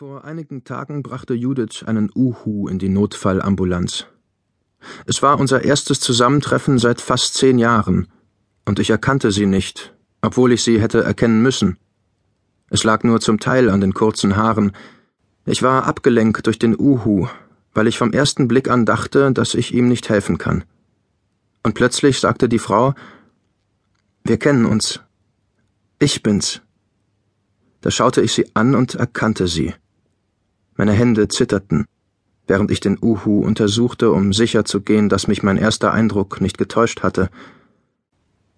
Vor einigen Tagen brachte Judith einen Uhu in die Notfallambulanz. Es war unser erstes Zusammentreffen seit fast zehn Jahren, und ich erkannte sie nicht, obwohl ich sie hätte erkennen müssen. Es lag nur zum Teil an den kurzen Haaren. Ich war abgelenkt durch den Uhu, weil ich vom ersten Blick an dachte, dass ich ihm nicht helfen kann. Und plötzlich sagte die Frau, wir kennen uns. Ich bin's. Da schaute ich sie an und erkannte sie. Meine Hände zitterten, während ich den Uhu untersuchte, um sicher zu gehen, dass mich mein erster Eindruck nicht getäuscht hatte.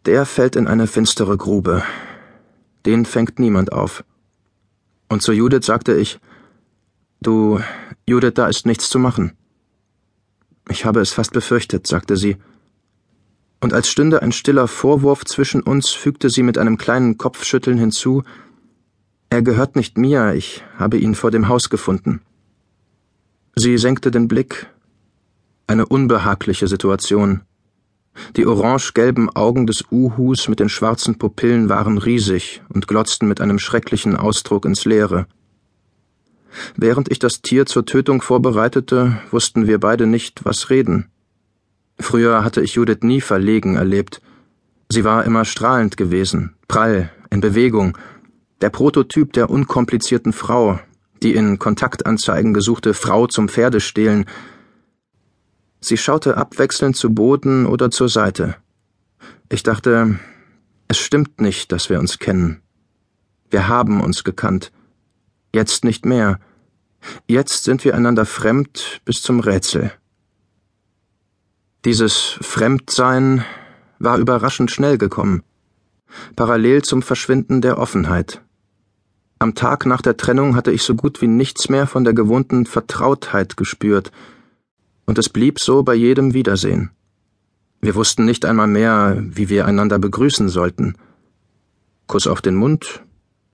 Der fällt in eine finstere Grube. Den fängt niemand auf. Und zu Judith sagte ich, Du, Judith, da ist nichts zu machen. Ich habe es fast befürchtet, sagte sie. Und als stünde ein stiller Vorwurf zwischen uns, fügte sie mit einem kleinen Kopfschütteln hinzu, er gehört nicht mir, ich habe ihn vor dem Haus gefunden. Sie senkte den Blick. Eine unbehagliche Situation. Die orange-gelben Augen des Uhus mit den schwarzen Pupillen waren riesig und glotzten mit einem schrecklichen Ausdruck ins Leere. Während ich das Tier zur Tötung vorbereitete, wussten wir beide nicht, was reden. Früher hatte ich Judith nie verlegen erlebt. Sie war immer strahlend gewesen, prall, in Bewegung, der Prototyp der unkomplizierten Frau, die in Kontaktanzeigen gesuchte Frau zum Pferdestehlen. Sie schaute abwechselnd zu Boden oder zur Seite. Ich dachte, es stimmt nicht, dass wir uns kennen. Wir haben uns gekannt. Jetzt nicht mehr. Jetzt sind wir einander fremd bis zum Rätsel. Dieses Fremdsein war überraschend schnell gekommen, parallel zum Verschwinden der Offenheit. Am Tag nach der Trennung hatte ich so gut wie nichts mehr von der gewohnten Vertrautheit gespürt, und es blieb so bei jedem Wiedersehen. Wir wussten nicht einmal mehr, wie wir einander begrüßen sollten. Kuss auf den Mund,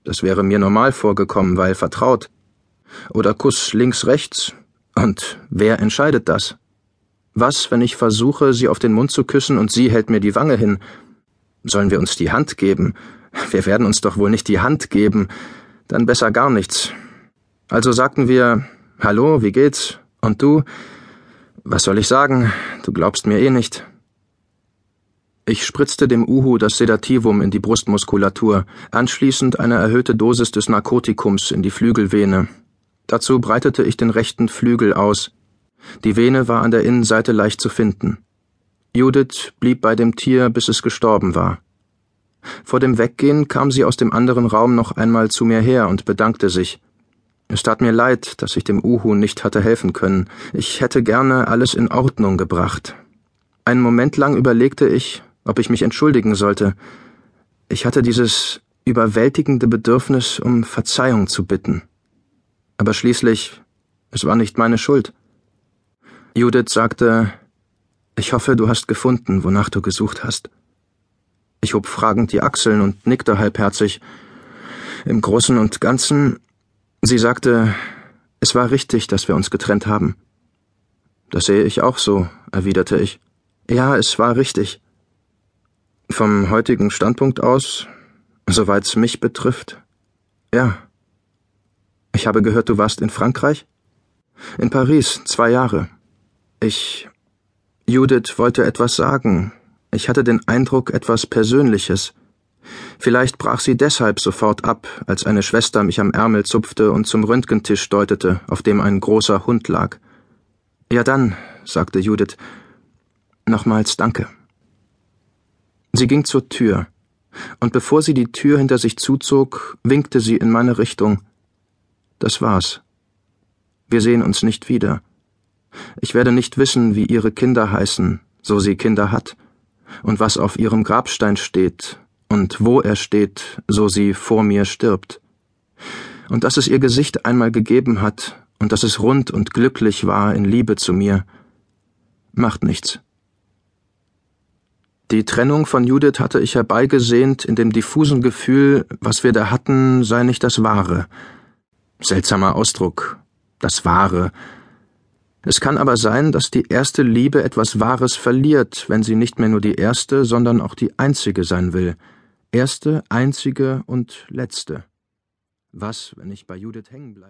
das wäre mir normal vorgekommen, weil vertraut. Oder Kuss links rechts, und wer entscheidet das? Was, wenn ich versuche, sie auf den Mund zu küssen und sie hält mir die Wange hin? Sollen wir uns die Hand geben? Wir werden uns doch wohl nicht die Hand geben, dann besser gar nichts. Also sagten wir Hallo, wie geht's? Und du? Was soll ich sagen? Du glaubst mir eh nicht. Ich spritzte dem Uhu das Sedativum in die Brustmuskulatur, anschließend eine erhöhte Dosis des Narkotikums in die Flügelvene. Dazu breitete ich den rechten Flügel aus. Die Vene war an der Innenseite leicht zu finden. Judith blieb bei dem Tier, bis es gestorben war. Vor dem Weggehen kam sie aus dem anderen Raum noch einmal zu mir her und bedankte sich. Es tat mir leid, dass ich dem Uhu nicht hatte helfen können. Ich hätte gerne alles in Ordnung gebracht. Einen Moment lang überlegte ich, ob ich mich entschuldigen sollte. Ich hatte dieses überwältigende Bedürfnis, um Verzeihung zu bitten. Aber schließlich, es war nicht meine Schuld. Judith sagte, ich hoffe, du hast gefunden, wonach du gesucht hast. Ich hob fragend die Achseln und nickte halbherzig. Im Großen und Ganzen, sie sagte, es war richtig, dass wir uns getrennt haben. Das sehe ich auch so, erwiderte ich. Ja, es war richtig. Vom heutigen Standpunkt aus, soweit's mich betrifft, ja. Ich habe gehört, du warst in Frankreich? In Paris, zwei Jahre. Ich. Judith wollte etwas sagen, ich hatte den Eindruck etwas Persönliches. Vielleicht brach sie deshalb sofort ab, als eine Schwester mich am Ärmel zupfte und zum Röntgentisch deutete, auf dem ein großer Hund lag. Ja dann, sagte Judith. Nochmals danke. Sie ging zur Tür, und bevor sie die Tür hinter sich zuzog, winkte sie in meine Richtung. Das war's. Wir sehen uns nicht wieder. Ich werde nicht wissen, wie ihre Kinder heißen, so sie Kinder hat und was auf ihrem Grabstein steht und wo er steht, so sie vor mir stirbt. Und dass es ihr Gesicht einmal gegeben hat und dass es rund und glücklich war in Liebe zu mir, macht nichts. Die Trennung von Judith hatte ich herbeigesehnt in dem diffusen Gefühl, was wir da hatten, sei nicht das Wahre. Seltsamer Ausdruck, das Wahre, es kann aber sein, dass die erste Liebe etwas Wahres verliert, wenn sie nicht mehr nur die erste, sondern auch die einzige sein will. Erste, einzige und letzte. Was, wenn ich bei Judith hängen bleibe?